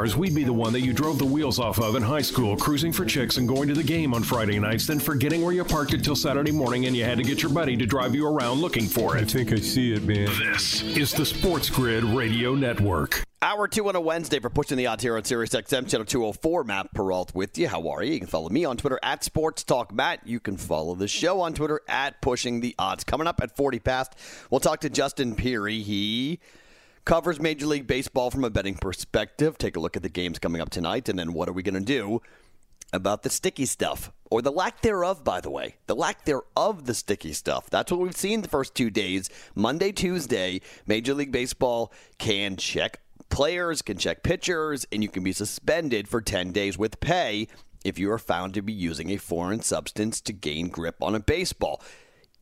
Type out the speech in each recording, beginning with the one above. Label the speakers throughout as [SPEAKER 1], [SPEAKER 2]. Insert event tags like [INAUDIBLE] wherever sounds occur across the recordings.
[SPEAKER 1] We'd be the one that you drove the wheels off of in high school, cruising for chicks and going to the game on Friday nights, then forgetting where you parked it till Saturday morning and you had to get your buddy to drive you around looking for it.
[SPEAKER 2] I think I see it, man.
[SPEAKER 1] This is the Sports Grid Radio Network.
[SPEAKER 3] Hour two on a Wednesday for pushing the odds here on Sirius XM Channel 204. Matt Perrault with you. How are you? You can follow me on Twitter at Sports Talk Matt. You can follow the show on Twitter at Pushing the Odds. Coming up at 40 past, we'll talk to Justin Peary. He covers Major League Baseball from a betting perspective. Take a look at the games coming up tonight, and then what are we going to do about the sticky stuff, or the lack thereof, by the way. The lack thereof, the sticky stuff. That's what we've seen the first two days. Monday, Tuesday, Major League Baseball can check players, can check pitchers, and you can be suspended for 10 days with pay if you are found to be using a foreign substance to gain grip on a baseball.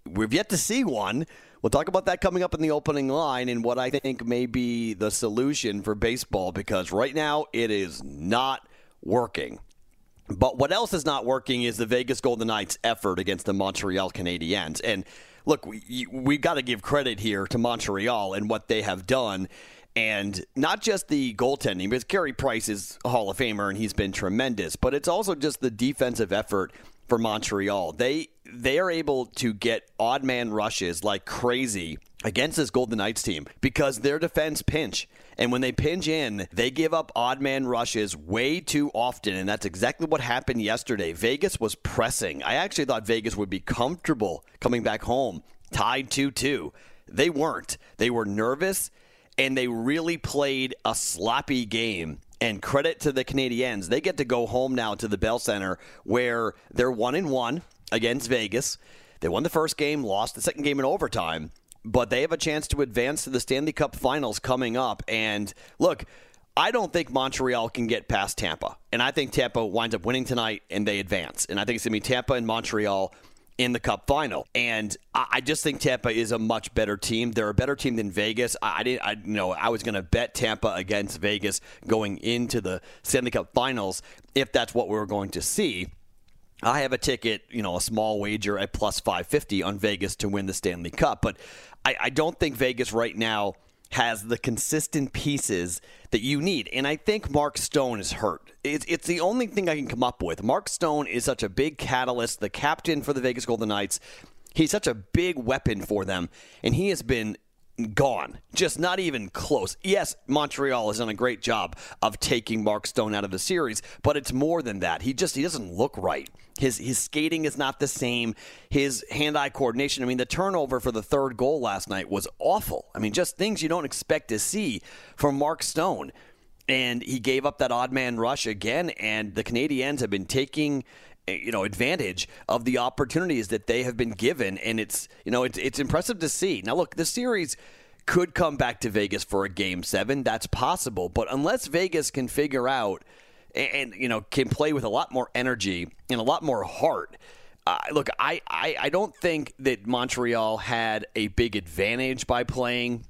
[SPEAKER 3] We've yet to see one. We'll talk about that coming up in the opening line and what I think may be the solution for baseball because right now it is not working. But what else is not working is the Vegas Golden Knights' effort against the Montreal Canadiens. And look, we, we got to give credit here to Montreal and what they have done. And not just the goaltending, because Carey Price is a Hall of Famer and he's been tremendous, but it's also just the defensive effort for Montreal. They they are able to get odd man rushes like crazy against this Golden Knights team because their defense pinch. And when they pinch in, they give up odd man rushes way too often. And that's exactly what happened yesterday. Vegas was pressing. I actually thought Vegas would be comfortable coming back home, tied 2 2. They weren't. They were nervous and they really played a sloppy game and credit to the Canadiens. They get to go home now to the Bell Center where they're one and one against Vegas. They won the first game, lost the second game in overtime, but they have a chance to advance to the Stanley Cup finals coming up. And look, I don't think Montreal can get past Tampa. And I think Tampa winds up winning tonight and they advance. And I think it's going to be Tampa and Montreal in the Cup final. And I just think Tampa is a much better team. They're a better team than Vegas. I didn't, I you know, I was going to bet Tampa against Vegas going into the Stanley Cup Finals if that's what we were going to see. I have a ticket, you know, a small wager at plus 550 on Vegas to win the Stanley Cup. But I, I don't think Vegas right now has the consistent pieces that you need. And I think Mark Stone is hurt. It's, it's the only thing I can come up with. Mark Stone is such a big catalyst, the captain for the Vegas Golden Knights. He's such a big weapon for them, and he has been gone. Just not even close. Yes, Montreal has done a great job of taking Mark Stone out of the series, but it's more than that. He just he doesn't look right. His his skating is not the same. His hand-eye coordination. I mean, the turnover for the third goal last night was awful. I mean, just things you don't expect to see from Mark Stone. And he gave up that odd man rush again, and the Canadiens have been taking you know advantage of the opportunities that they have been given. And it's you know it's, it's impressive to see. Now look the series could come back to Vegas for a game 7 that's possible. But unless Vegas can figure out and, you know can play with a lot more energy and a lot more heart. Uh, look, I, I, I don't think that Montreal had a big advantage by playing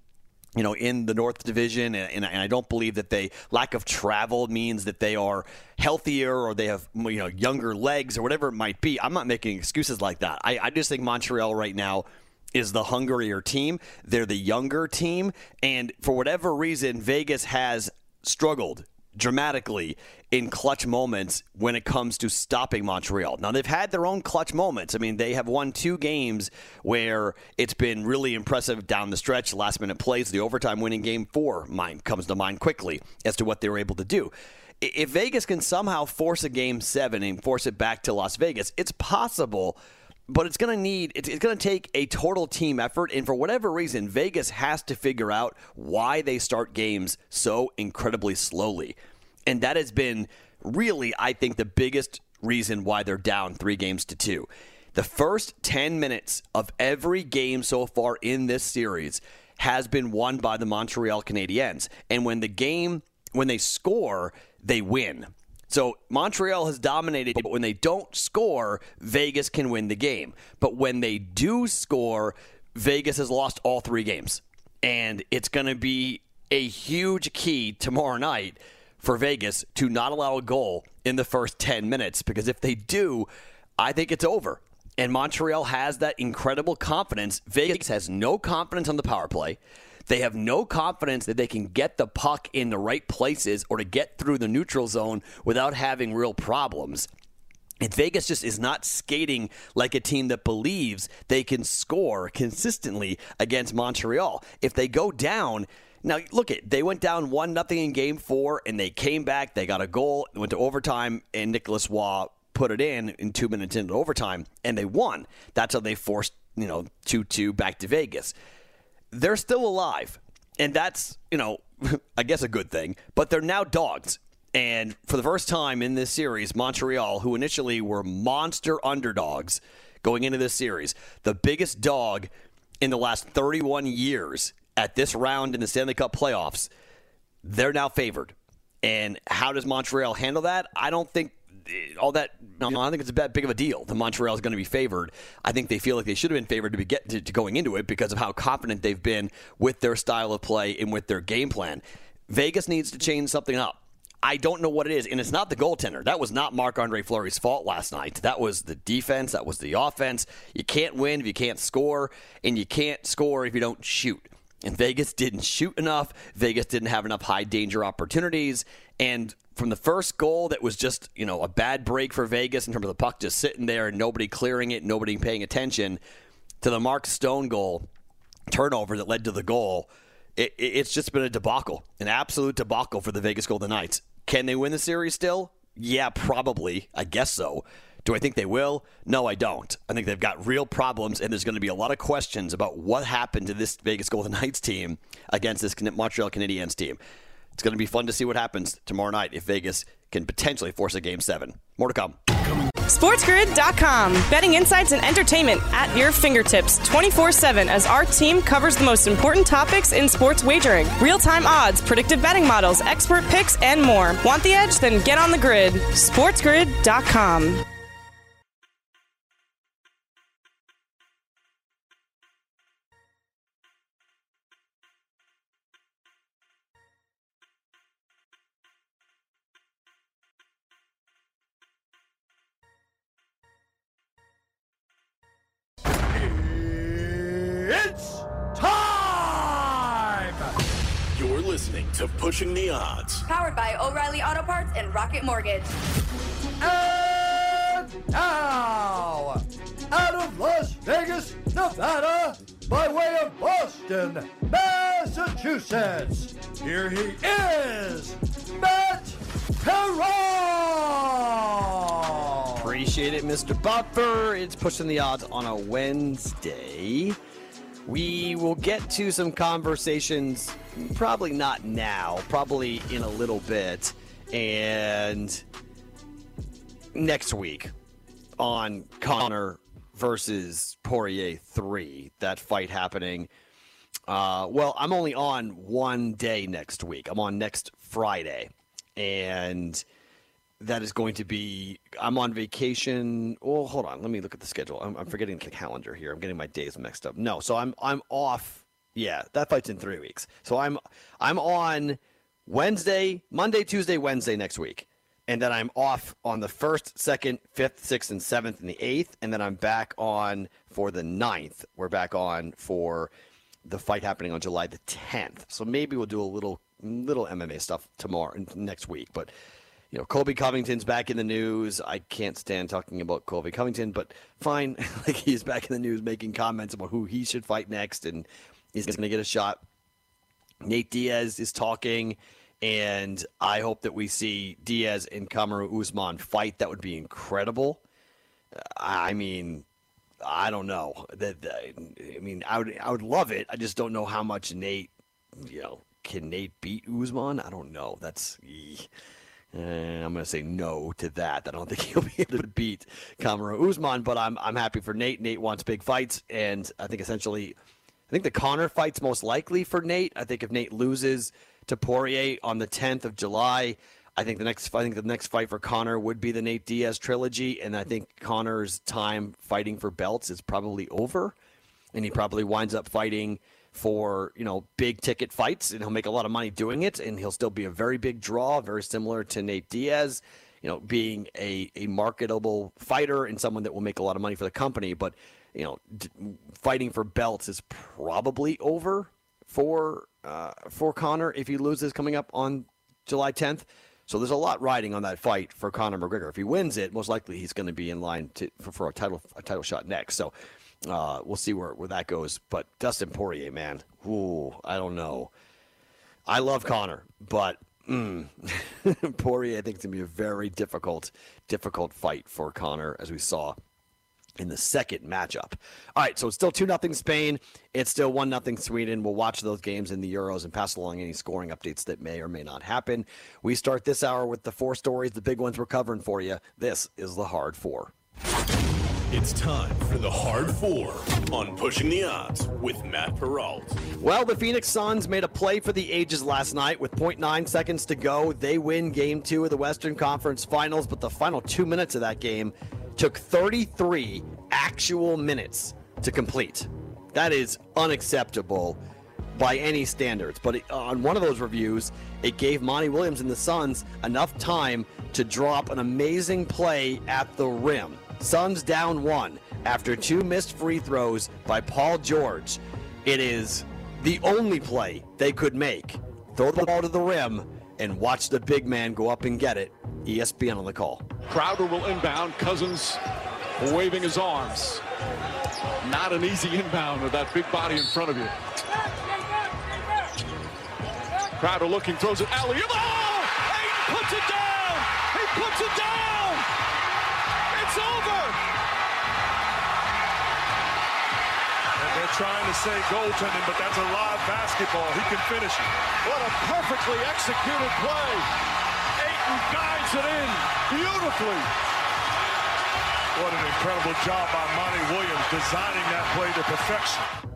[SPEAKER 3] you know, in the North Division, and, and, I don't believe that they lack of travel means that they are healthier or they have you know younger legs or whatever it might be. I'm not making excuses like that. I, I just think Montreal right now is the hungrier team. They're the younger team, and for whatever reason, Vegas has struggled dramatically in clutch moments when it comes to stopping Montreal. Now, they've had their own clutch moments. I mean, they have won two games where it's been really impressive down the stretch, last minute plays. The overtime winning game four mind comes to mind quickly as to what they were able to do. If Vegas can somehow force a game seven and force it back to Las Vegas, it's possible but it's going to need it's, going to take a total team effort and for whatever reason vegas has to figure out why they start games so incredibly slowly and that has been really i think the biggest reason why they're down three games to two the first 10 minutes of every game so far in this series has been won by the Montreal Canadiens. And when the game, when they score, they win. So Montreal has dominated, but when they don't score, Vegas can win the game. But when they do score, Vegas has lost all three games. And it's going to be a huge key tomorrow night for Vegas to not allow a goal in the first 10 minutes because if they do, I think it's over. And Montreal has that incredible confidence. Vegas has no confidence on the power play. They have no confidence that they can get the puck in the right places or to get through the neutral zone without having real problems. And Vegas just is not skating like a team that believes they can score consistently against Montreal. If they go down, now look at they went down one nothing in game four and they came back, they got a goal, went to overtime, and Nicolas Roy put it in in two minutes into overtime, and they won. That's how they forced, you know, two two back to Vegas. They're still alive. And that's, you know, [LAUGHS] I guess a good thing, but they're now dogs. And for the first time in this series, Montreal, who initially were monster underdogs going into this series, the biggest dog in the last 31 years at this round in the Stanley Cup playoffs, they're now favored. And how does Montreal handle that? I don't think all that. I don't think it's that big of a deal. The Montreal is going to be favored. I think they feel like they should have been favored to be get to, to going into it because of how confident they've been with their style of play and with their game plan. Vegas needs to change something up. I don't know what it is, and it's not the goaltender. That was not Marc Andre Fleury's fault last night. That was the defense. That was the offense. You can't win if you can't score, and you can't score if you don't shoot. And Vegas didn't shoot enough. Vegas didn't have enough high danger opportunities. And from the first goal that was just, you know, a bad break for Vegas in terms of the puck just sitting there and nobody clearing it, nobody paying attention, to the Mark Stone goal turnover that led to the goal, it, it's just been a debacle, an absolute debacle for the Vegas Golden Knights. Can they win the series still? Yeah, probably. I guess so. Do I think they will? No, I don't. I think they've got real problems, and there's going to be a lot of questions about what happened to this Vegas Golden [LAUGHS] Knights team against this Montreal Canadiens team. It's going to be fun to see what happens tomorrow night if Vegas can potentially force a game seven. More to come.
[SPEAKER 4] SportsGrid.com. Betting insights and entertainment at your fingertips 24 7 as our team covers the most important topics in sports wagering real time odds, predictive betting models, expert picks, and more. Want the edge? Then get on the grid. SportsGrid.com.
[SPEAKER 5] listening to Pushing the Odds.
[SPEAKER 6] Powered by O'Reilly Auto Parts and Rocket Mortgage.
[SPEAKER 2] And now, out of Las Vegas, Nevada, by way of Boston, Massachusetts, here he is, Matt Perrault!
[SPEAKER 3] Appreciate it, Mr. Buffer. It's pushing the odds on a Wednesday. We will get to some conversations, probably not now, probably in a little bit, and next week on Conor versus Poirier 3, that fight happening. Uh, well, I'm only on one day next week. I'm on next Friday. And that is going to be i'm on vacation. Oh hold on. Let me look at the schedule. I'm, I'm forgetting the calendar here. I'm getting my days mixed up. No so i'm i'm off. Yeah that fight's in three weeks. So i'm i'm on wednesday monday tuesday wednesday next week. And then i'm off on the first second fifth sixth and seventh and the eighth. And then i'm back on for the ninth. We're back on for the fight happening on july the 10th so maybe we'll do a little little mma stuff tomorrow next week. But you know, Colby Covington's back in the news. I can't stand talking about Colby Covington, but fine. [LAUGHS] like he's back in the news making comments about who he should fight next, and he's going to get a shot. Nate Diaz is talking, and I hope that we see Diaz and Kamaru Usman fight. That would be incredible. Uh, I mean, I don't know. That I mean, I would I would love it. I just don't know how much Nate, you know, can Nate beat Usman? I don't know. That's. And I'm going to say no to that. I don't think [LAUGHS] he'll be able to beat Kamaru Usman, but I'm I'm happy for Nate. Nate wants big fights, and I think essentially I think the Conor fight's most likely for Nate. I think if Nate loses to Poirier on the 10th of July, I think the next I think the next fight for Conor would be the Nate Diaz trilogy, and I think Conor's time fighting for belts is probably over, and he probably winds up fighting for you know big ticket fights, and he'll make a lot of money doing it, and he'll still be a very big draw, very similar to Nate Diaz. You know, being a, a marketable fighter and someone that will make a lot of money for the company, but you know, d- fighting for belts is probably over for uh, for Conor if he loses coming up on July 10th. So there's a lot riding on that fight for Conor McGregor. If he wins it, most likely he's going to be in line to, for, for, a title a title shot next. So uh, we'll see where, where that goes. But Dustin Poirier, man, ooh, I don't know. I love Conor, but mm, [LAUGHS] Poirier, I think, is going to be a very difficult, difficult fight for Conor, as we saw in the second matchup. All right, so it's still 2 0 Spain. It's still 1 0 Sweden. We'll watch those games in the Euros and pass along any scoring updates that may or may not happen. We start this hour with the four stories, the big ones we're covering for you. This is the Hard Four.
[SPEAKER 5] It's time for the Hard Four on Pushing the Odds with Matt Perrault.
[SPEAKER 3] Well, the Phoenix Suns made a play for the ages last night with 0.9 seconds to go. They win game two of the Western Conference Finals, but the final two minutes of that game took 33 actual minutes to complete. That is unacceptable by any standards. But on one of those reviews, it gave Monty Williams and the Suns enough time to drop an amazing play at the rim. Suns down one after two missed free throws by Paul George. It is the only play they could make. Throw the ball to the rim and watch the big man go up and get it. ESPN on the call.
[SPEAKER 7] Crowder will inbound. Cousins waving his arms. Not an easy inbound with that big body in front of you. Crowder looking, throws it alley. Oh! Ayton puts it down! He puts it down!
[SPEAKER 8] Trying to say goaltending, but that's a live basketball. He can finish it.
[SPEAKER 7] What a perfectly executed play. Ayton guides it in beautifully.
[SPEAKER 8] What an incredible job by Monty Williams designing that play to perfection.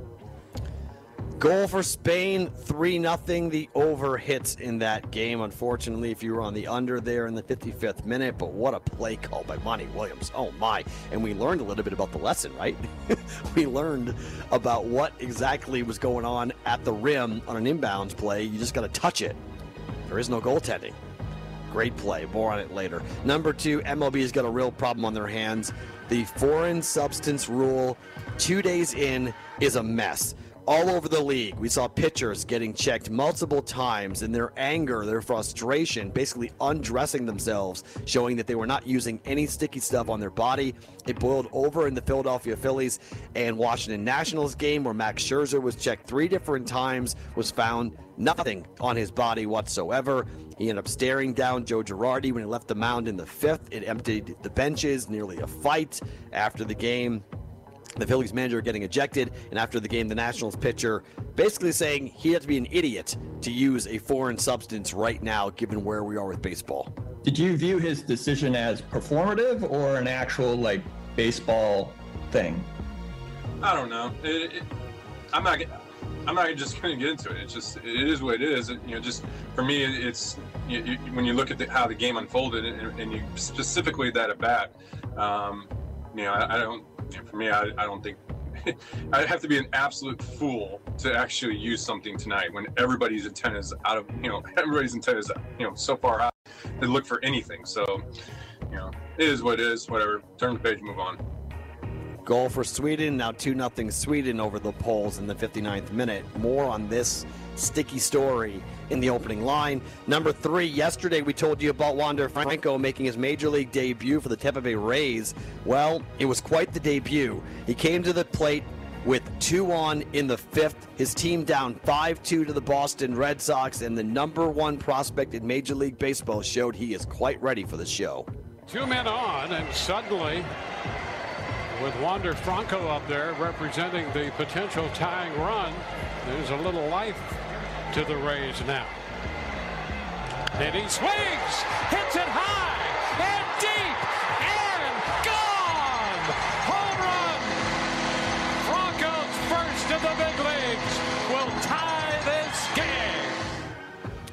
[SPEAKER 3] Goal for Spain, 3 0. The over hits in that game. Unfortunately, if you were on the under there in the 55th minute, but what a play call by Monty Williams. Oh my. And we learned a little bit about the lesson, right? [LAUGHS] we learned about what exactly was going on at the rim on an inbounds play. You just got to touch it. There is no goaltending. Great play. More on it later. Number two, MLB's got a real problem on their hands. The foreign substance rule, two days in, is a mess all over the league. We saw pitchers getting checked multiple times in their anger, their frustration, basically undressing themselves, showing that they were not using any sticky stuff on their body. It boiled over in the Philadelphia Phillies and Washington Nationals game where Max Scherzer was checked three different times, was found nothing on his body whatsoever. He ended up staring down Joe Girardi when he left the mound in the fifth. It emptied the benches, nearly a fight after the game the Phillies manager getting ejected, and after the game, the Nationals pitcher basically saying he had to be an idiot to use a foreign substance right now, given where we are with baseball.
[SPEAKER 9] Did you view his decision as performative or an actual like baseball thing?
[SPEAKER 10] I don't know. It, it, I'm not. I'm not just going to get into it. It's just it is what it is. It, you know, just for me, it's you, you, when you look at the, how the game unfolded, and, and you specifically that at bat. Um, you know, I, I don't for me, I, I don't think [LAUGHS] I'd have to be an absolute fool to actually use something tonight when everybody's intent is out of, you know, [LAUGHS] everybody's intent is, you know, so far out to look for anything. So, you know, it is what it is. Whatever. Turn the page, move on.
[SPEAKER 3] Goal for Sweden. Now 2 0 Sweden over the Poles in the 59th minute. More on this sticky story in the opening line. Number three, yesterday we told you about Wander Franco making his major league debut for the Tampa Bay Rays. Well, it was quite the debut. He came to the plate with two on in the fifth. His team down 5 2 to the Boston Red Sox, and the number one prospect in Major League Baseball showed he is quite ready for the show.
[SPEAKER 11] Two men on, and suddenly, with Wander Franco up there representing the potential tying run, there's a little life to the Rays now. And he swings, hits it high and deep and gone. Home run. Franco's first in the big leagues will tie this game.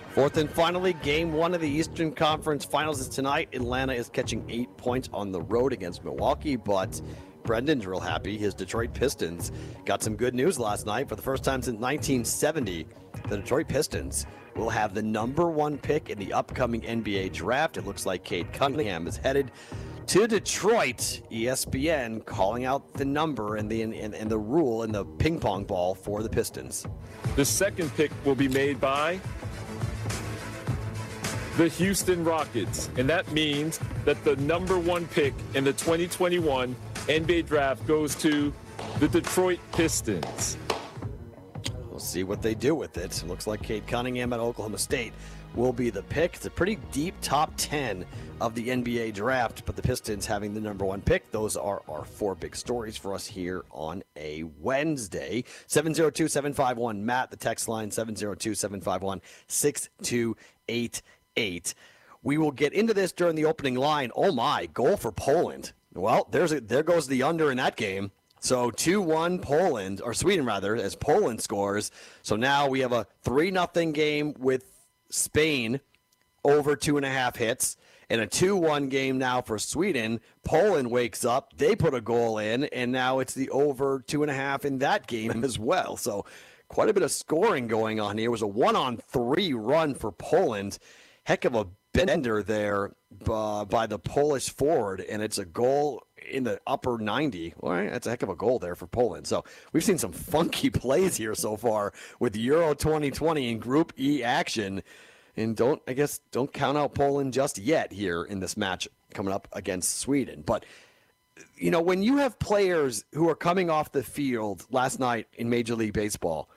[SPEAKER 3] Fourth and finally, game one of the Eastern Conference Finals is tonight. Atlanta is catching eight points on the road against Milwaukee, but Brendan's real happy. His Detroit Pistons got some good news last night for the first time since 1970 the Detroit Pistons will have the number one pick in the upcoming NBA draft. It looks like Cade Cunningham is headed to Detroit. ESPN calling out the number and the and, and the rule and the ping pong ball for the Pistons.
[SPEAKER 12] The second pick will be made by the Houston Rockets. And that means that the number one pick in the 2021 NBA draft goes to the Detroit Pistons.
[SPEAKER 3] We'll see what they do with it. Looks like Cade Cunningham at Oklahoma State will be the pick. It's a pretty deep top 10 of the NBA draft, but the Pistons having the number one pick. Those are our four big stories for us here on a Wednesday. 702 751 Matt, the text line 702 751 6288. We will get into this during the opening line. Oh my, goal for Poland. Well, there's a, there goes the under in that game. So 2 1 Poland, or Sweden rather, as Poland scores. So now we have a 3 0 game with Spain over two and a half hits. And a 2 1 game now for Sweden. Poland wakes up. They put a goal in, and now it's the over two and a half in that game [LAUGHS] as well. So quite a bit of scoring going on here. It was a one on three run for Poland. Heck of a bender there uh, by the Polish forward, and it's a goal in the upper 90. All right, eh, that's a heck of a goal there for Poland. So we've seen some [LAUGHS] funky plays here so far with Euro 2020 in Group E action. And don't, I guess, don't count out Poland just yet here in this match coming up against Sweden. But, you know, when you have players who are coming off the field last night in Major League Baseball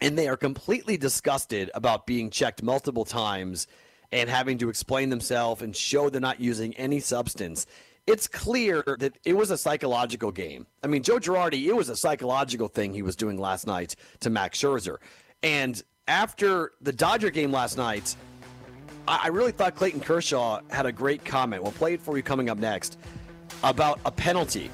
[SPEAKER 3] and they are completely disgusted about being checked multiple times and having to explain themselves and show they're not using any substance. It's clear that it was a psychological game. I mean, Joe Girardi, it was a psychological thing he was doing last night to Max Scherzer. And after the Dodger game last night, I really thought Clayton Kershaw had a great comment. We'll play it for you coming up next about a penalty.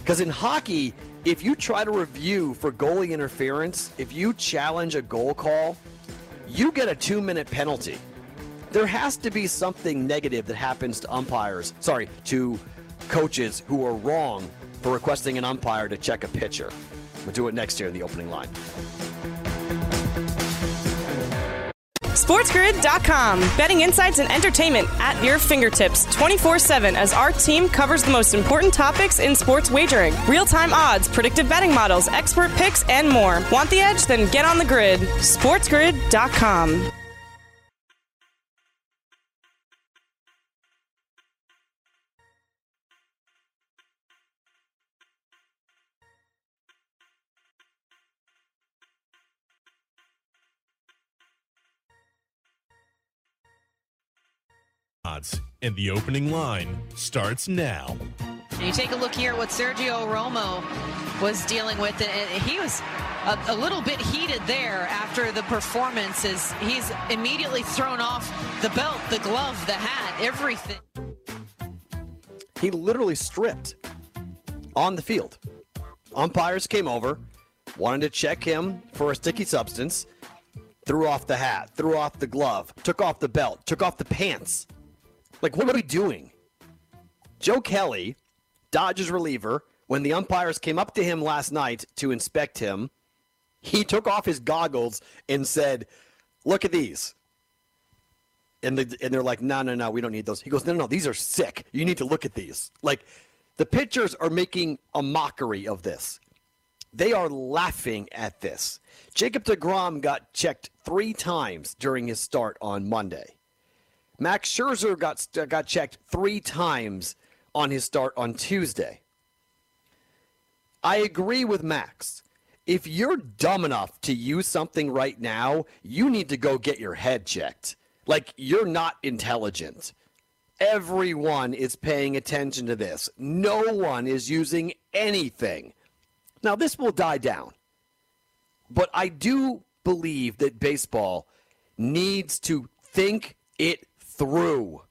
[SPEAKER 3] Because in hockey, if you try to review for goalie interference, if you challenge a goal call, you get a two minute penalty there has to be something negative that happens to umpires, sorry, to coaches who are wrong for requesting an umpire to check a pitcher. We'll do it next year in the opening line.
[SPEAKER 4] SportsGrid.com. Betting insights and entertainment at your fingertips 24 7 as our team covers the most important topics in sports wagering real time odds, predictive betting models, expert picks, and more. Want the edge? Then get on the grid. SportsGrid.com.
[SPEAKER 5] odds, and the opening line starts now.
[SPEAKER 13] And you take a look here at what Sergio Romo was dealing with, and he was a, a, little bit heated there after the performances. He's immediately thrown off the belt, the glove, the hat, everything.
[SPEAKER 3] He literally stripped on the field. Umpires came over, wanted to check him for a sticky substance, threw off the hat, threw off the glove, took off the belt, took off the pants. Like, what are we doing? Joe Kelly, Dodgers reliever, when the umpires came up to him last night to inspect him, he took off his goggles and said, Look at these. And, the, and they're like, No, no, no, we don't need those. He goes, No, no, no, these are sick. You need to look at these. Like, the pitchers are making a mockery of this. They are laughing at this. Jacob DeGrom got checked three times during his start on Monday. Max Scherzer got uh, got checked three times on his start on Tuesday. I agree with Max. If you're dumb enough to use something right now, you need to go get your head checked. Like you're not intelligent. Everyone is paying attention to this. No one is using anything. Now, this will die down. But I do believe that baseball needs to think it through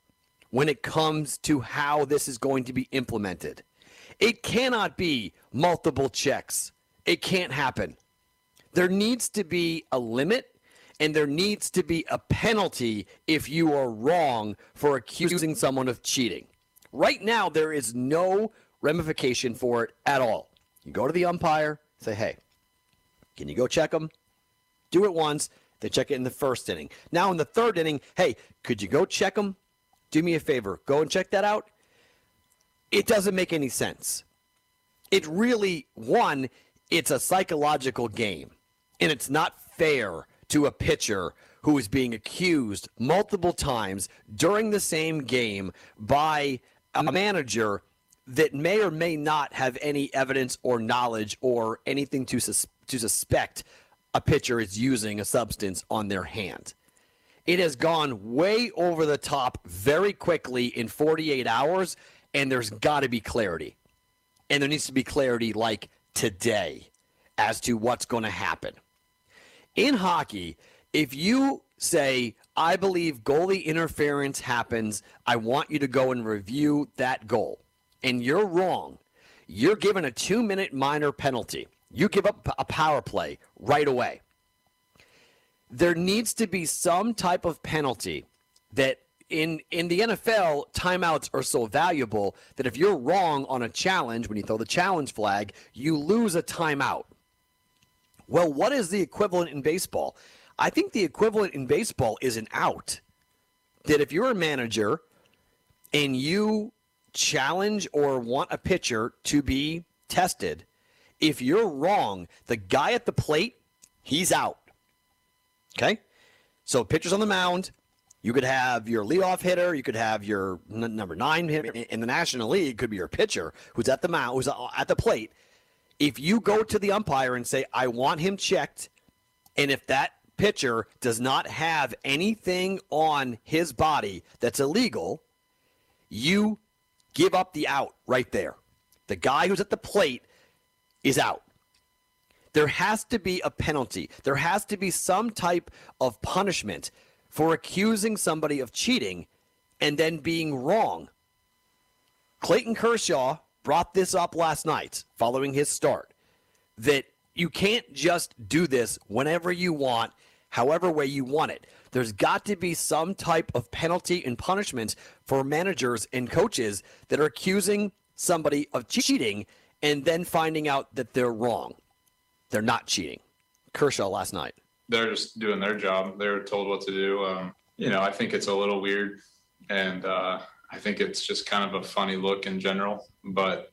[SPEAKER 3] when it comes to how this is going to be implemented. It cannot be multiple checks. It can't happen. There needs to be a limit and there needs to be a penalty if you are wrong for accusing someone of cheating. Right now, there is no ramification for it at all. You go to the umpire, say, hey, can you go check them? Do it once, then check it in the first inning. Now, in the third inning, hey, could you go check them? Do me a favor, go and check that out. It doesn't make any sense. It really, one, it's a psychological game, and it's not fair to a pitcher who is being accused multiple times during the same game by a manager that may or may not have any evidence or knowledge or anything to, sus- to suspect a pitcher is using a substance on their hand. It has gone way over the top very quickly in 48 hours, and there's got to be clarity. And there needs to be clarity like today as to what's going to happen. In hockey, if you say, I believe goalie interference happens, I want you to go and review that goal, and you're wrong, you're given a two minute minor penalty. You give up a power play right away. There needs to be some type of penalty that in in the NFL, timeouts are so valuable that if you're wrong on a challenge, when you throw the challenge flag, you lose a timeout. Well, what is the equivalent in baseball? I think the equivalent in baseball is an out. That if you're a manager and you challenge or want a pitcher to be tested, if you're wrong, the guy at the plate, he's out. Okay? So pitcher's on the mound. You could have your leadoff hitter. You could have your n- number nine hitter in the National League. Could be your pitcher who's at the mound, who's uh, at the plate. If you go to the umpire and say, "I want him checked," and if that pitcher does not have anything on his body that's illegal, you give up the out right there. The guy who's at the plate is out. There has to be a penalty. There has to be some type of punishment for accusing somebody of cheating and then being wrong. Clayton Kershaw brought this up last night following his start that you can't just do this whenever you want, however way you want it. There's got to be some type of penalty and punishment for managers and coaches that are accusing somebody of cheating and then finding out that they're wrong. They're not cheating. Kershaw last night.
[SPEAKER 10] They're just doing their job. They're told what to do. Um, you know, I think it's a little weird, and uh, I think it's just kind of a funny look in general. But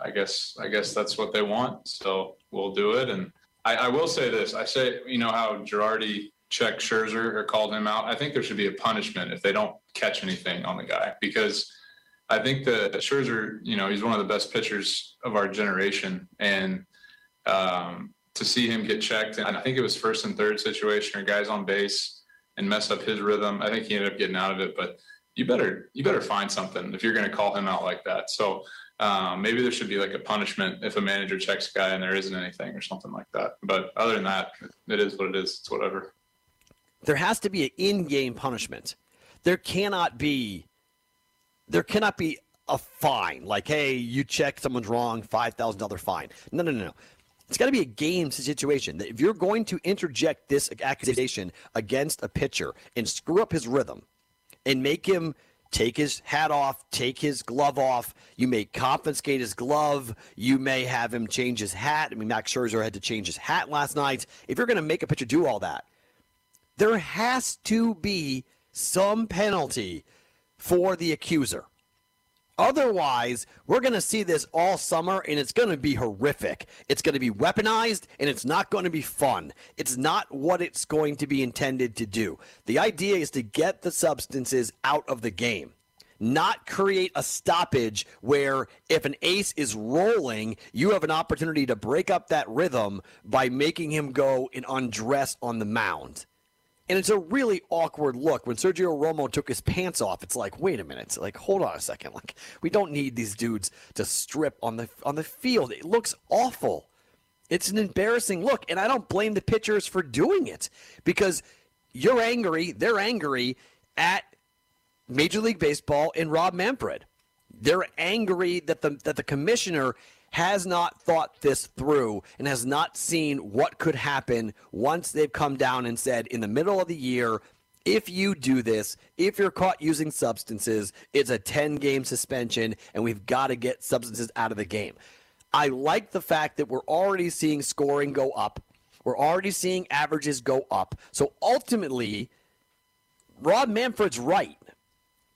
[SPEAKER 10] I guess I guess that's what they want, so we'll do it. And I, I will say this: I say, you know, how Girardi checked Scherzer or called him out. I think there should be a punishment if they don't catch anything on the guy because I think that Scherzer, you know, he's one of the best pitchers of our generation, and um, to see him get checked, and I think it was first and third situation or guys on base and mess up his rhythm. I think he ended up getting out of it, but you better you better find something if you're going to call him out like that. So um, maybe there should be like a punishment if a manager checks a guy and there isn't anything or something like that. But other than that, it is what it is. It's whatever.
[SPEAKER 3] There has to be an in-game punishment. There cannot be there cannot be a fine. Like hey you checked someone's wrong $5000 fine. No no no no. It's got to be a game situation. If you're going to interject this accusation against a pitcher and screw up his rhythm and make him take his hat off take his glove off you may confiscate his glove you may have him change his hat. I mean max scherzer had to change his hat last night. If you're going to make a pitcher do all that there has to be some penalty for the accuser. Otherwise, we're going to see this all summer and it's going to be horrific. It's going to be weaponized and it's not going to be fun. It's not what it's going to be intended to do. The idea is to get the substances out of the game, not create a stoppage where if an ace is rolling, you have an opportunity to break up that rhythm by making him go and undress on the mound. And it's a really awkward look when Sergio Romo took his pants off. It's like, wait a minute, like hold on a second. Like we don't need these dudes to strip on the on the field. It looks awful. It's an embarrassing look, and I don't blame the pitchers for doing it because you're angry, they're angry at Major League Baseball and Rob Manfred. They're angry that the that the commissioner has not thought this through and has not seen what could happen once they've come down and said in the middle of the year, if you do this, if you're caught using substances, it's a 10 game suspension and we've got to get substances out of the game. I like the fact that we're already seeing scoring go up. We're already seeing averages go up. So ultimately, Rob Manfred's right.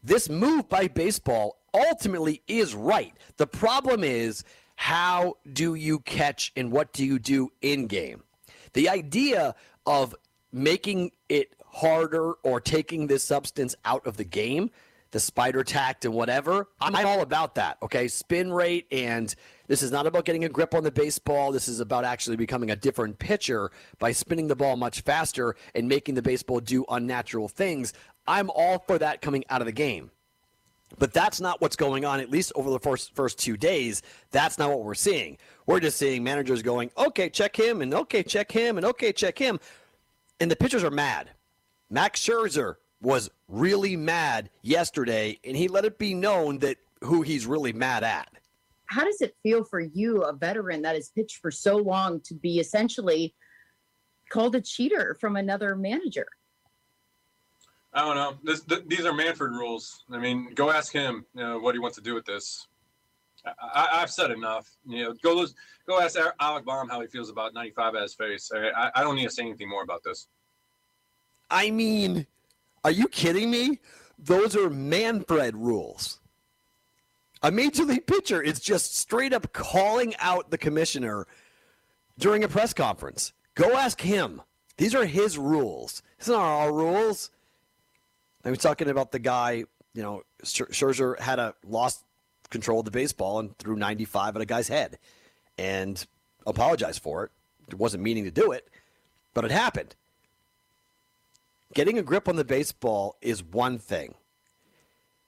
[SPEAKER 3] This move by baseball ultimately is right. The problem is how do you catch and what do you do in game? The idea of making it harder or taking this substance out of the game, the spider tack and whatever, I'm all about that. Okay. Spin rate and this is not about getting a grip on the baseball. This is about actually becoming a different pitcher by spinning the ball much faster and making the baseball do unnatural things. I'm all for that coming out of the game. But that's not what's going on, at least over the first first two days. That's not what we're seeing. We're just seeing managers going, okay, check him, and okay, check him, and okay, check him. And the pitchers are mad. Max Scherzer was really mad yesterday, and he let it be known that who he's really mad at.
[SPEAKER 14] How does it feel for you, a veteran that has pitched for so long, to be essentially called a cheater from another manager?
[SPEAKER 10] I don't know. This, th- these are Manfred rules. I mean, go ask him you know, what he wants to do with this. I, have said enough. You know, go go ask Alec Bohm how he feels about 95 at his face. I, I don't need to say anything more about this.
[SPEAKER 3] I mean, are you kidding me? Those are Manfred rules. A major league pitcher is just straight up calling out the commissioner during a press conference. Go ask him. These are his rules. These are our rules. I was talking about the guy, you know, Scherzer had a lost control of the baseball and threw 95 at a guy's head and apologized for it. It wasn't meaning to do it, but it happened. Getting a grip on the baseball is one thing.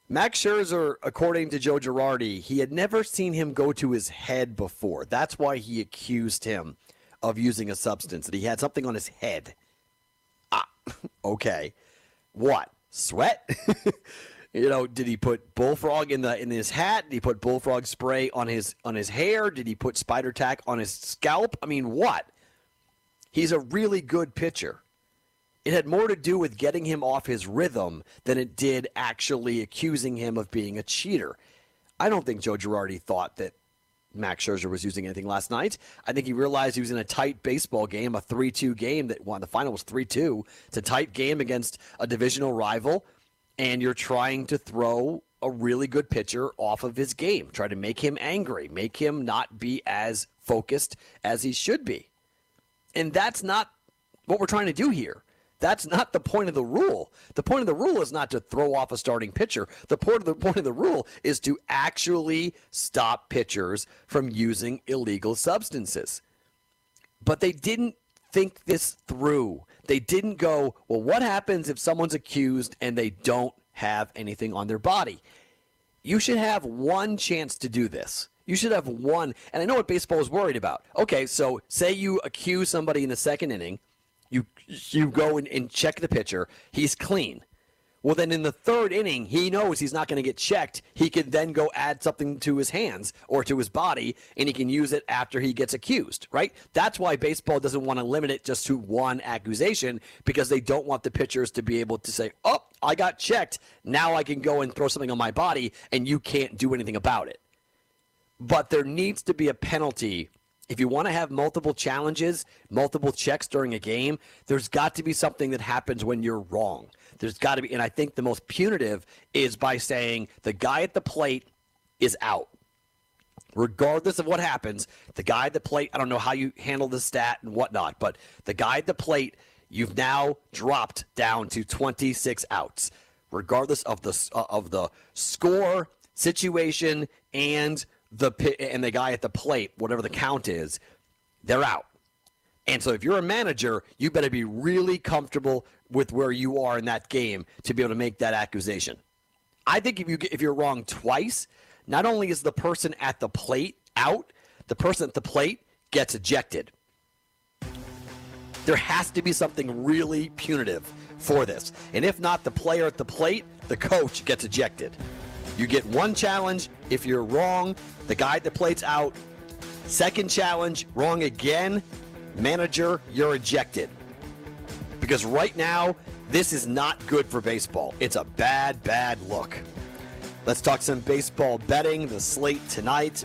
[SPEAKER 3] Max Scherzer, according to Joe Girardi, he had never seen him go to his head before. That's why he accused him of using a substance, that he had something on his head. Ah, [LAUGHS] okay. What? Sweat? [LAUGHS] you know, did he put bullfrog in the in his hat? Did he put bullfrog spray on his on his hair? Did he put spider tack on his scalp? I mean, what? He's a really good pitcher. It had more to do with getting him off his rhythm than it did actually accusing him of being a cheater. I don't think Joe Girardi thought that Max Scherzer was using anything last night. I think he realized he was in a tight baseball game, a 3 2 game that won. The final was 3 2. It's a tight game against a divisional rival, and you're trying to throw a really good pitcher off of his game, try to make him angry, make him not be as focused as he should be. And that's not what we're trying to do here. That's not the point of the rule. The point of the rule is not to throw off a starting pitcher. The point of the point of the rule is to actually stop pitchers from using illegal substances. But they didn't think this through. They didn't go, well, what happens if someone's accused and they don't have anything on their body? You should have one chance to do this. You should have one. And I know what baseball is worried about. Okay, so say you accuse somebody in the second inning you you go and, and check the pitcher. He's clean. Well, then in the third inning, he knows he's not going to get checked. He can then go add something to his hands or to his body, and he can use it after he gets accused, right? That's why baseball doesn't want to limit it just to one accusation because they don't want the pitchers to be able to say, oh, I got checked. Now I can go and throw something on my body, and you can't do anything about it. But there needs to be a penalty if you want to have multiple challenges, multiple checks during a game, there's got to be something that happens when you're wrong. There's got to be, and I think the most punitive is by saying the guy at the plate is out. Regardless of what happens, the guy at the plate, I don't know how you handle the stat and whatnot, but the guy at the plate, you've now dropped down to 26 outs, regardless of the uh, of the score, situation, and the and the guy at the plate, whatever the count is, they're out. And so if you're a manager, you better be really comfortable with where you are in that game to be able to make that accusation. I think if you if you're wrong twice, not only is the person at the plate out, the person at the plate gets ejected. There has to be something really punitive for this. And if not the player at the plate, the coach gets ejected. You get one challenge. If you're wrong, the guy that plays out, Second challenge, wrong again. Manager, you're ejected. Because right now, this is not good for baseball. It's a bad, bad look. Let's talk some baseball betting, the slate tonight.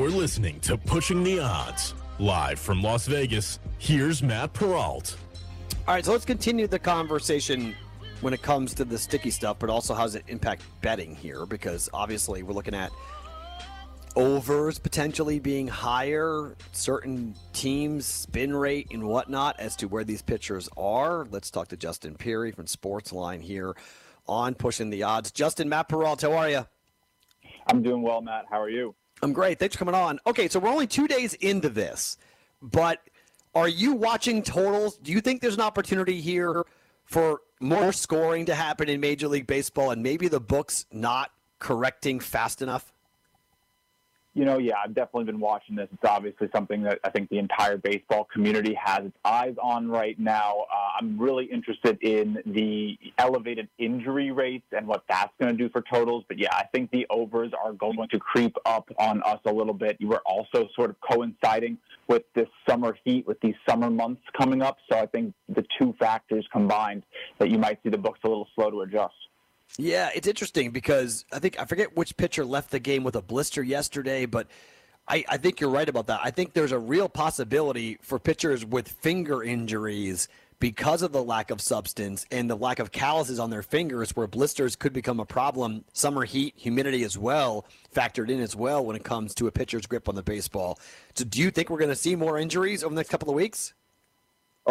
[SPEAKER 5] You're listening to Pushing the Odds. Live from Las Vegas, here's Matt Perrault.
[SPEAKER 3] All right, so let's continue the conversation when it comes to the sticky stuff, but also how does it impact betting here? Because obviously we're looking at overs potentially being higher, certain teams, spin rate, and whatnot as to where these pitchers are. Let's talk to Justin Perry from Sportsline here on Pushing the Odds. Justin, Matt Perrault, how are you?
[SPEAKER 15] I'm doing well, Matt. How are you?
[SPEAKER 3] I'm great. Thanks for coming on. Okay, so we're only two days into this, but are you watching totals? Do you think there's an opportunity here for more scoring to happen in Major League Baseball and maybe the books not correcting fast enough?
[SPEAKER 15] You know, yeah, I've definitely been watching this. It's obviously something that I think the entire baseball community has its eyes on right now. Uh, I'm really interested in the elevated injury rates and what that's going to do for totals. But yeah, I think the overs are going to creep up on us a little bit. You are also sort of coinciding with this summer heat, with these summer months coming up. So I think the two factors combined that you might see the books a little slow to adjust.
[SPEAKER 3] Yeah, it's interesting because I think I forget which pitcher left the game with a blister yesterday, but I, I think you're right about that. I think there's a real possibility for pitchers with finger injuries because of the lack of substance and the lack of calluses on their fingers where blisters could become a problem. Summer heat, humidity as well, factored in as well when it comes to a pitcher's grip on the baseball. So do you think we're going to see more injuries over the next couple of weeks?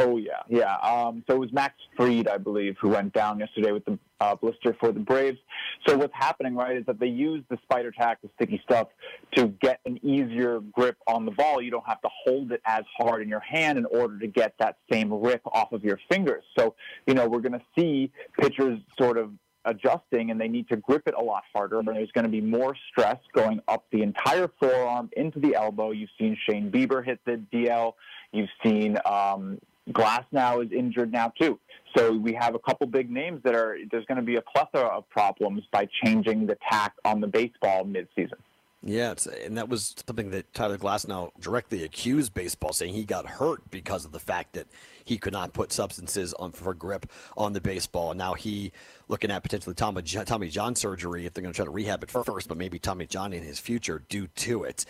[SPEAKER 15] Oh yeah, yeah. Um, so it was Max Fried, I believe, who went down yesterday with the uh, blister for the Braves. So what's happening, right, is that they use the spider tack, the sticky stuff, to get an easier grip on the ball. You don't have to hold it as hard in your hand in order to get that same rip off of your fingers. So you know we're going to see pitchers sort of adjusting and they need to grip it a lot harder. And there's going to be more stress going up the entire forearm into the elbow. You've seen Shane Bieber hit the DL. You've seen um, Glasnow is injured now too. So we have a couple big names that are there's going to be a plethora of problems by changing the tack on the baseball midseason.
[SPEAKER 3] Yeah, and that was something that Tyler Glasnow directly accused baseball, saying he got hurt because of the fact that he could not put substances on for grip on the baseball. Now he looking at potentially Tommy, Tommy John surgery if they're going to try to rehab it first, but maybe Tommy John in his future due to it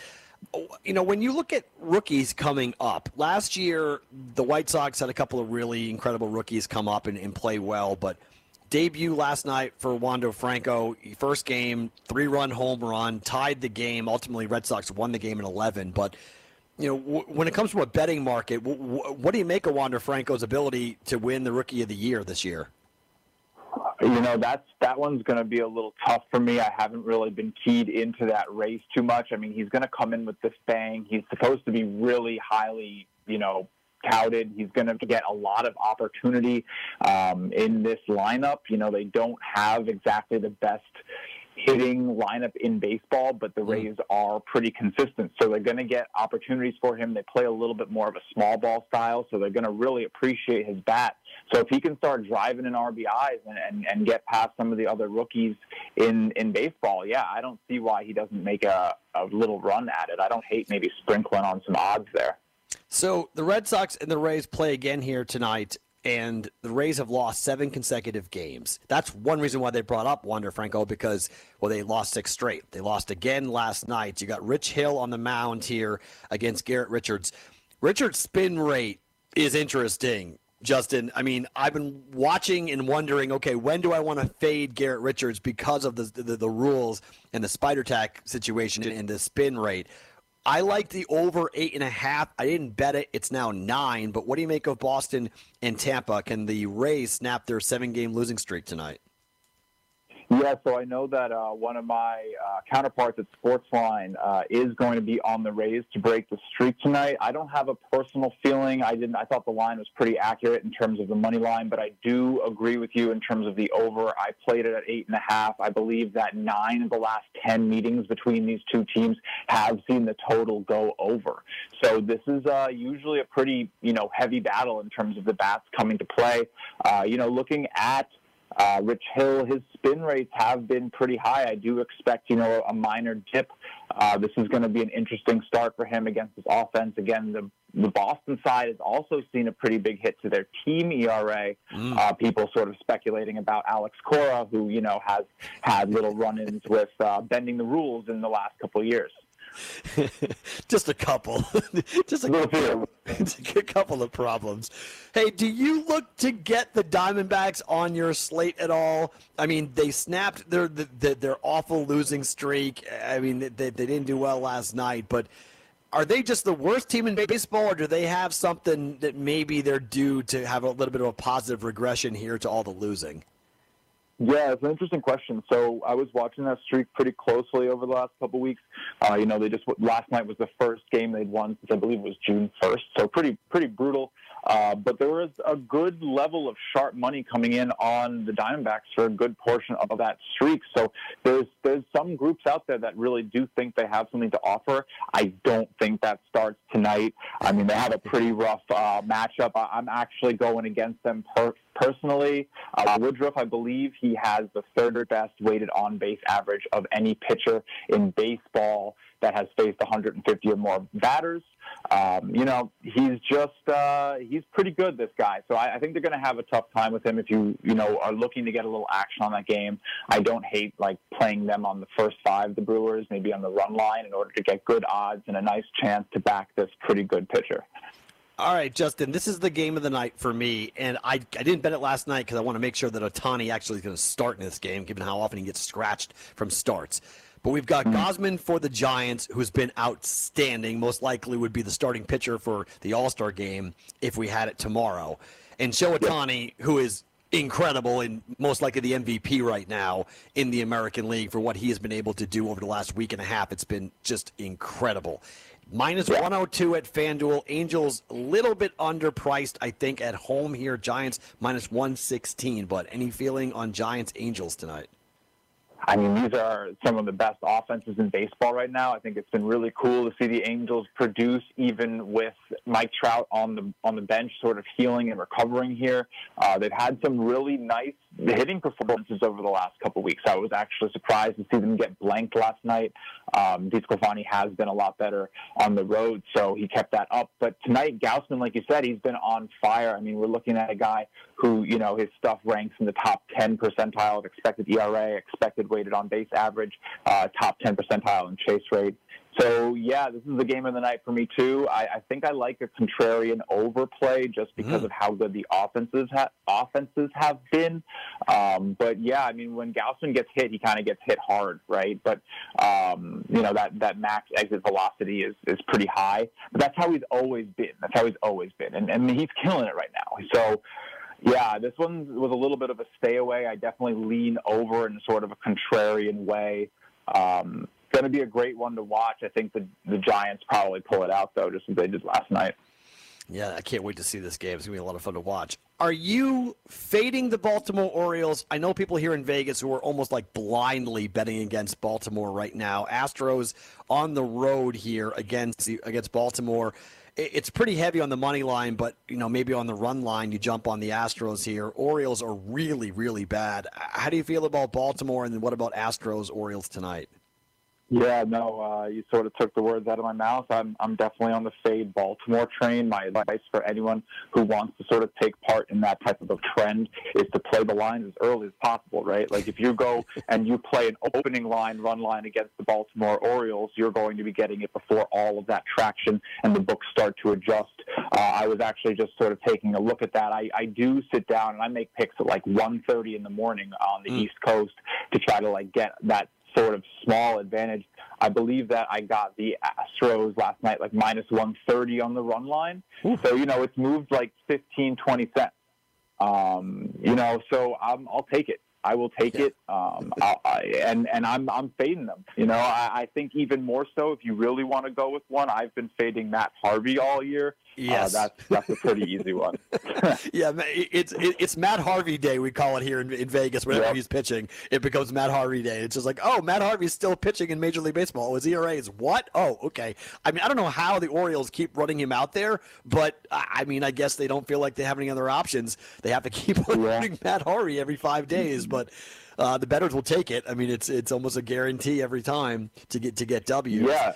[SPEAKER 3] you know, when you look at rookies coming up, last year the White Sox had a couple of really incredible rookies come up and, and play well, but debut last night for Wander Franco, first game, three run home run, tied the game. Ultimately, Red Sox won the game in 11. But, you know, w- when it comes to a betting market, w- w- what do you make of Wander Franco's ability to win the Rookie of the Year this year?
[SPEAKER 15] You know, that's that one's going to be a little tough for me. I haven't really been keyed into that race too much. I mean, he's going to come in with this bang. He's supposed to be really highly, you know, touted. He's going to get a lot of opportunity um, in this lineup. You know, they don't have exactly the best hitting lineup in baseball, but the mm. Rays are pretty consistent. So they're going to get opportunities for him. They play a little bit more of a small ball style, so they're going to really appreciate his bat. So if he can start driving in RBIs and, and, and get past some of the other rookies in, in baseball, yeah, I don't see why he doesn't make a, a little run at it. I don't hate maybe sprinkling on some odds there.
[SPEAKER 3] So the Red Sox and the Rays play again here tonight and the Rays have lost seven consecutive games. That's one reason why they brought up Wander Franco because, well, they lost six straight. They lost again last night. You got Rich Hill on the mound here against Garrett Richards. Richards' spin rate is interesting. Justin, I mean, I've been watching and wondering, okay, when do I want to fade Garrett Richards because of the, the, the rules and the spider tack situation and the spin rate? I like the over eight and a half. I didn't bet it. It's now nine. But what do you make of Boston and Tampa? Can the Rays snap their seven game losing streak tonight?
[SPEAKER 15] Yeah, so I know that uh, one of my uh, counterparts at Sportsline uh, is going to be on the Rays to break the streak tonight. I don't have a personal feeling. I didn't. I thought the line was pretty accurate in terms of the money line, but I do agree with you in terms of the over. I played it at eight and a half. I believe that nine of the last ten meetings between these two teams have seen the total go over. So this is uh, usually a pretty you know heavy battle in terms of the bats coming to play. Uh, you know, looking at uh, Rich Hill, his spin rates have been pretty high. I do expect, you know, a minor dip. Uh, this is going to be an interesting start for him against his offense. Again, the the Boston side has also seen a pretty big hit to their team ERA. Mm. Uh, people sort of speculating about Alex Cora, who you know has had little run-ins with uh, bending the rules in the last couple of years. [LAUGHS]
[SPEAKER 3] just a couple, [LAUGHS] just a couple, [LAUGHS] a couple of problems. Hey, do you look to get the Diamondbacks on your slate at all? I mean, they snapped their their, their awful losing streak. I mean, they, they didn't do well last night, but are they just the worst team in baseball, or do they have something that maybe they're due to have a little bit of a positive regression here to all the losing?
[SPEAKER 15] Yeah, it's an interesting question. So I was watching that streak pretty closely over the last couple of weeks. Uh, you know, they just last night was the first game they'd won since I believe it was June 1st. So pretty pretty brutal. Uh, but there was a good level of sharp money coming in on the Diamondbacks for a good portion of that streak. So there's there's some groups out there that really do think they have something to offer. I don't think that starts tonight. I mean, they have a pretty rough uh, matchup. I'm actually going against them per- personally. Uh, Woodruff, I believe he has the third best weighted on base average of any pitcher in baseball that has faced 150 or more batters. Um, you know, he's just uh, he's pretty good. This guy, so I, I think they're going to have a tough time with him if you you know are looking to get a little action on that game. I don't hate like playing them on the first five, the Brewers, maybe on the run line in order to get good odds and a nice chance to back this pretty good pitcher.
[SPEAKER 3] All right, Justin, this is the game of the night for me, and I, I didn't bet it last night because I want to make sure that Ohtani actually is going to start in this game, given how often he gets scratched from starts. But we've got Gausman for the Giants, who's been outstanding. Most likely would be the starting pitcher for the All Star game if we had it tomorrow. And Shohei Ohtani, who is incredible and most likely the MVP right now in the American League for what he has been able to do over the last week and a half. It's been just incredible. Minus 102 at FanDuel. Angels a little bit underpriced, I think, at home here. Giants minus 116. But any feeling on Giants Angels tonight?
[SPEAKER 15] I mean, these are some of the best offenses in baseball right now. I think it's been really cool to see the Angels produce, even with Mike Trout on the on the bench, sort of healing and recovering here. Uh, they've had some really nice hitting performances over the last couple weeks. I was actually surprised to see them get blanked last night. Um, DeSclafani has been a lot better on the road, so he kept that up. But tonight, Gausman, like you said, he's been on fire. I mean, we're looking at a guy who, you know, his stuff ranks in the top 10 percentile of expected ERA, expected weighted on base average, uh, top 10 percentile in chase rate. So yeah, this is the game of the night for me too. I, I think I like a contrarian overplay just because mm. of how good the offenses ha- offenses have been. Um, but yeah, I mean when Gausman gets hit, he kind of gets hit hard, right? But um, you know that that max exit velocity is is pretty high. But that's how he's always been. That's how he's always been, and and he's killing it right now. So. Yeah, this one was a little bit of a stay away. I definitely lean over in sort of a contrarian way. Um, going to be a great one to watch. I think the the Giants probably pull it out though, just as they did last night.
[SPEAKER 3] Yeah, I can't wait to see this game. It's going to be a lot of fun to watch. Are you fading the Baltimore Orioles? I know people here in Vegas who are almost like blindly betting against Baltimore right now. Astros on the road here against against Baltimore. It's pretty heavy on the money line, but you know maybe on the run line you jump on the Astros here. Orioles are really really bad. How do you feel about Baltimore, and then what about Astros Orioles tonight?
[SPEAKER 15] Yeah, no, uh, you sort of took the words out of my mouth. I'm, I'm definitely on the fade Baltimore train. My advice for anyone who wants to sort of take part in that type of a trend is to play the lines as early as possible, right? Like if you go and you play an opening line, run line against the Baltimore Orioles, you're going to be getting it before all of that traction and the books start to adjust. Uh, I was actually just sort of taking a look at that. I, I do sit down and I make picks at like 1.30 in the morning on the mm. East Coast to try to like get that sort of small advantage. I believe that I got the Astros last night like minus 130 on the run line. So, you know, it's moved like 15, 20 cents. Um, you know, so I'm, I'll take it. I will take it, um, I, and and I'm I'm fading them. You know, I, I think even more so if you really want to go with one. I've been fading Matt Harvey all year.
[SPEAKER 3] Yes.
[SPEAKER 15] uh, that's that's a pretty easy one. [LAUGHS]
[SPEAKER 3] yeah, it's it- it's Matt Harvey Day. We call it here in, in Vegas. Whenever
[SPEAKER 15] Yep.
[SPEAKER 3] he's pitching, it becomes Matt Harvey Day. It's just like, oh, Matt Harvey's still pitching in Major League Baseball. His ERA is what? Oh, okay. I mean, I don't know how the Orioles keep running him out there, but I I mean, I guess they don't feel like they have any other options. They have to keep [LAUGHS] on running Matt Harvey every five days, but. Uh, the betters will take it. I mean, it's it's almost a guarantee every time to get to get W's.
[SPEAKER 15] Yeah.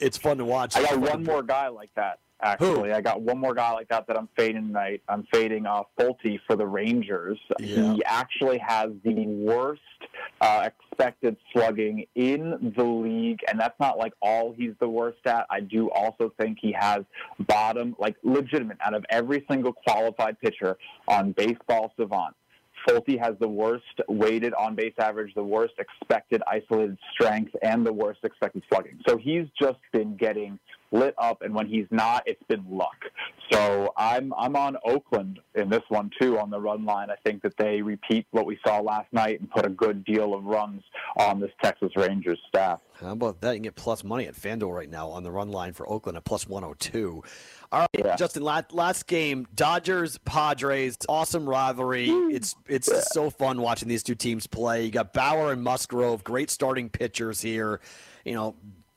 [SPEAKER 3] it's fun to watch.
[SPEAKER 15] I got one more guy like that. Actually, I got one more guy like that that I'm fading tonight. I'm fading uh, Folty for the Rangers. He actually has the worst uh, expected slugging in the league, and that's not like all he's the worst at. I do also think he has bottom, like legitimate, out of every single qualified pitcher on Baseball Savant. Folty has the worst weighted on base average, the worst expected isolated strength, and the worst expected slugging. So he's just been getting lit up, and when he's not, it's been luck. So I'm I'm on Oakland in this one too on the run line. I think that they repeat what we saw last night and put a good deal of runs on this Texas Rangers staff.
[SPEAKER 3] How about that? You can get plus money at FanDuel right now on the run line for Oakland at plus 102. All right, Justin, last, last game, Dodgers, Padres, awesome rivalry. It's it's so fun watching these two teams play. You got Bauer and Musgrove, great starting pitchers here. You know,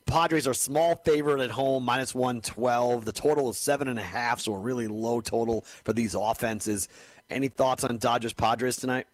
[SPEAKER 3] Padres are small favorite at home, minus 112. The total is seven and a half, so a really low total for these offenses. Any thoughts on Dodgers, Padres tonight?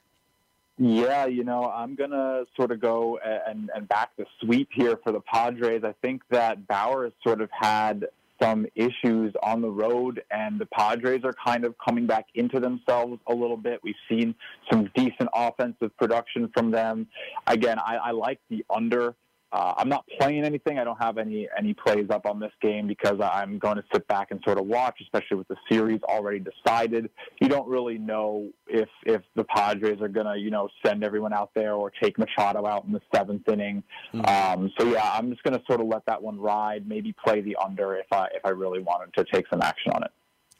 [SPEAKER 15] Yeah, you know, I'm gonna sort of go and and back the sweep here for the Padres. I think that Bauer has sort of had some issues on the road, and the Padres are kind of coming back into themselves a little bit. We've seen some decent offensive production from them. Again, I, I like the under. Uh, I'm not playing anything. I don't have any any plays up on this game because I'm going to sit back and sort of watch, especially with the series already decided. You don't really know if if the Padres are going to you know send everyone out there or take Machado out in the seventh inning. Um, so yeah, I'm just going to sort of let that one ride. Maybe play the under if I if I really wanted to take some action on it.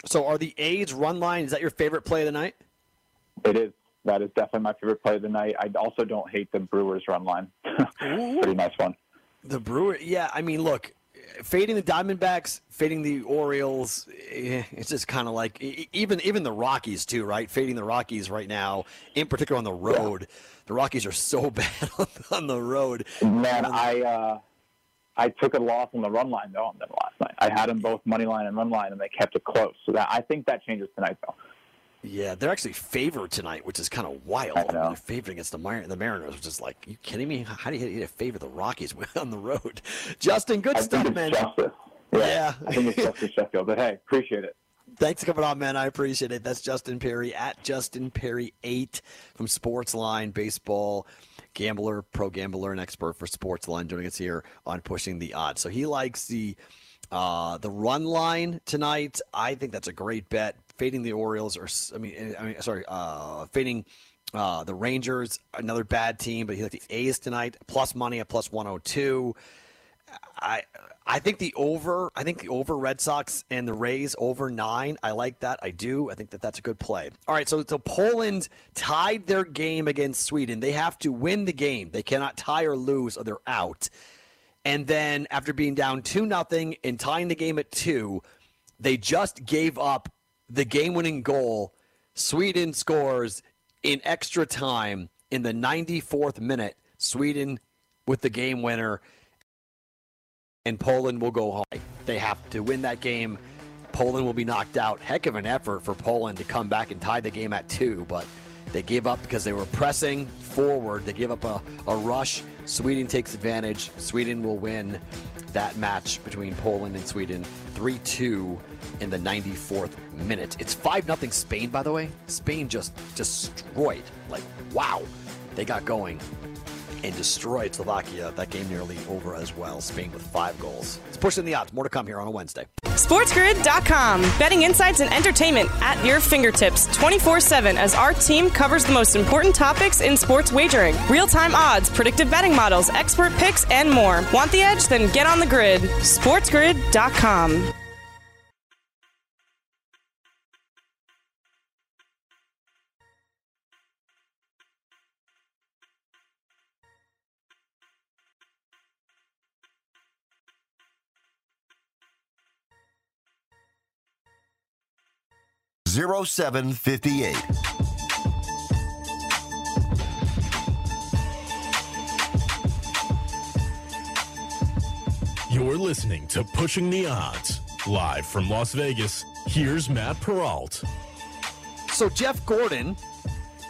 [SPEAKER 3] So, are the A's run line? Is that your favorite play of the night?
[SPEAKER 15] It is. That is definitely my favorite play of the night. I also don't hate the Brewers run line. [LAUGHS] Pretty nice one.
[SPEAKER 3] The Brewer, yeah. I mean, look, fading the Diamondbacks, fading the Orioles. eh, It's just kind of like even even the Rockies too, right? Fading the Rockies right now, in particular on the road. The Rockies are so [LAUGHS] bad on, on the road.
[SPEAKER 15] Man, I uh, I took a loss on the run line though on them last night. I had them both money line and run line, and they kept it close. So that I think that changes tonight though.
[SPEAKER 3] Yeah, they're actually favored tonight, which is kind of wild. I mean, they're favored against the, Mar- the Mariners, which is like, you kidding me? How do you a favor the Rockies [LAUGHS] on the road? Justin, good
[SPEAKER 15] I
[SPEAKER 3] stuff, man.
[SPEAKER 15] justice.
[SPEAKER 3] Yeah.
[SPEAKER 15] I think it's Justus [LAUGHS] Sheffield. But hey, appreciate it.
[SPEAKER 3] Thanks for coming on, man. I appreciate it. That's Justin Perry at Justin Perry eight from Sportsline Baseball. Gambler, pro gambler, and expert for Sportsline joining us here on pushing the odds. So he likes the uh, the run line tonight. I think that's a great bet. Fading the Orioles, or I mean, I mean, sorry, uh, fading uh, the Rangers, another bad team, but he like the A's tonight. Plus money at plus one hundred two. I I think the over. I think the over Red Sox and the Rays over nine. I like that. I do. I think that that's a good play. All right. So so Poland tied their game against Sweden. They have to win the game. They cannot tie or lose, or they're out. And then after being down two nothing and tying the game at two, they just gave up the game-winning goal. Sweden scores in extra time in the 94th minute. Sweden with the game winner and Poland will go home. They have to win that game. Poland will be knocked out. Heck of an effort for Poland to come back and tie the game at two, but they gave up because they were pressing forward. They gave up a, a rush. Sweden takes advantage. Sweden will win that match between Poland and Sweden 3 2 in the 94th minute. It's 5 0 Spain, by the way. Spain just destroyed. Like, wow. They got going and destroyed Slovakia. That game nearly over as well. Spain with five goals. It's pushing the odds. More to come here on a Wednesday.
[SPEAKER 4] SportsGrid.com. Betting insights and entertainment at your fingertips 24 7 as our team covers the most important topics in sports wagering real time odds, predictive betting models, expert picks, and more. Want the edge? Then get on the grid. SportsGrid.com.
[SPEAKER 16] Zero seven fifty eight.
[SPEAKER 5] You're listening to Pushing the Odds. Live from Las Vegas, here's Matt Perrault.
[SPEAKER 3] So, Jeff Gordon,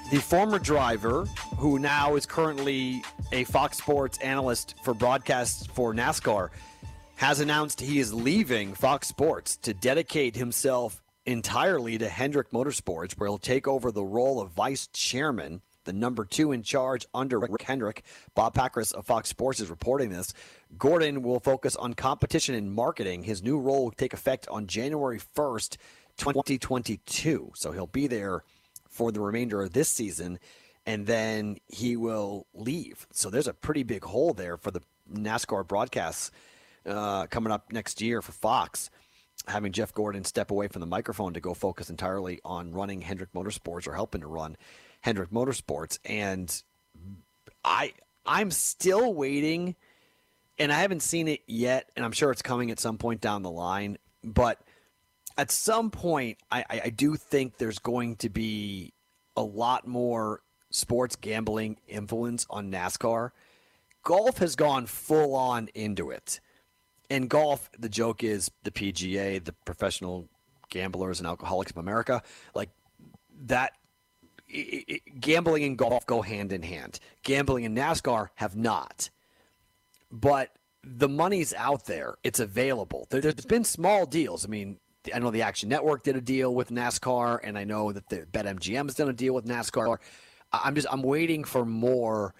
[SPEAKER 3] the former driver who now is currently a Fox Sports analyst for broadcasts for NASCAR, has announced he is leaving Fox Sports to dedicate himself entirely to Hendrick Motorsports, where he'll take over the role of vice chairman, the number two in charge under Rick Hendrick. Bob Pockrass of Fox Sports is reporting this. Gordon will focus on competition and marketing. His new role will take effect on January 1st, 2022. So he'll be there for the remainder of this season, and then he will leave. So there's a pretty big hole there for the NASCAR broadcasts uh, coming up next year for Fox having Jeff Gordon step away from the microphone to go focus entirely on running Hendrick Motorsports or helping to run Hendrick Motorsports. And I I'm still waiting and I haven't seen it yet, and I'm sure it's coming at some point down the line, but at some point I, I do think there's going to be a lot more sports gambling influence on NASCAR. Golf has gone full on into it in golf, the joke is the PGA, the Professional Gamblers and Alcoholics of America, like that. Gambling and golf go hand in hand. Gambling and NASCAR have not, but the money's out there. It's available. There, has been small deals. I mean, I know the Action Network did a deal with NASCAR, and I know that the BetMGM has done a deal with NASCAR. I'm just I'm waiting for more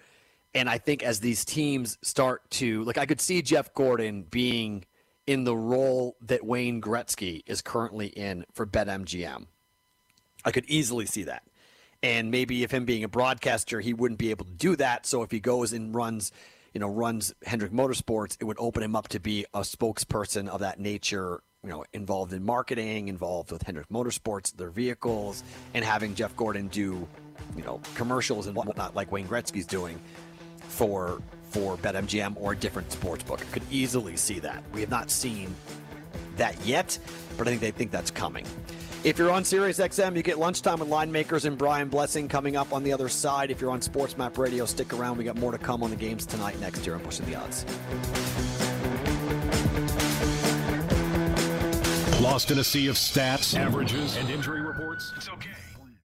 [SPEAKER 3] and I think as these teams start to, like, I could see Jeff Gordon being in the role that Wayne Gretzky is currently in for BetMGM. I could easily see that. And maybe if him being a broadcaster, he wouldn't be able to do that. So if he goes and runs, you know, runs Hendrick Motorsports, it would open him up to be a spokesperson of that nature, you know, involved in marketing, involved with Hendrick Motorsports, their vehicles, and having Jeff Gordon do, you know, commercials and whatnot like Wayne Gretzky's doing for for BetMGM or a different sports book. Could easily see that. We have not seen that yet, but I think they think that's coming. If you're on Sirius XM, you get lunchtime with line makers and Brian Blessing coming up on the other side. If you're on Sports Map Radio, stick around. We got more to come on the games tonight next year on Pushing the Odds.
[SPEAKER 1] Lost in a sea of stats, averages, and injury reports? It's okay.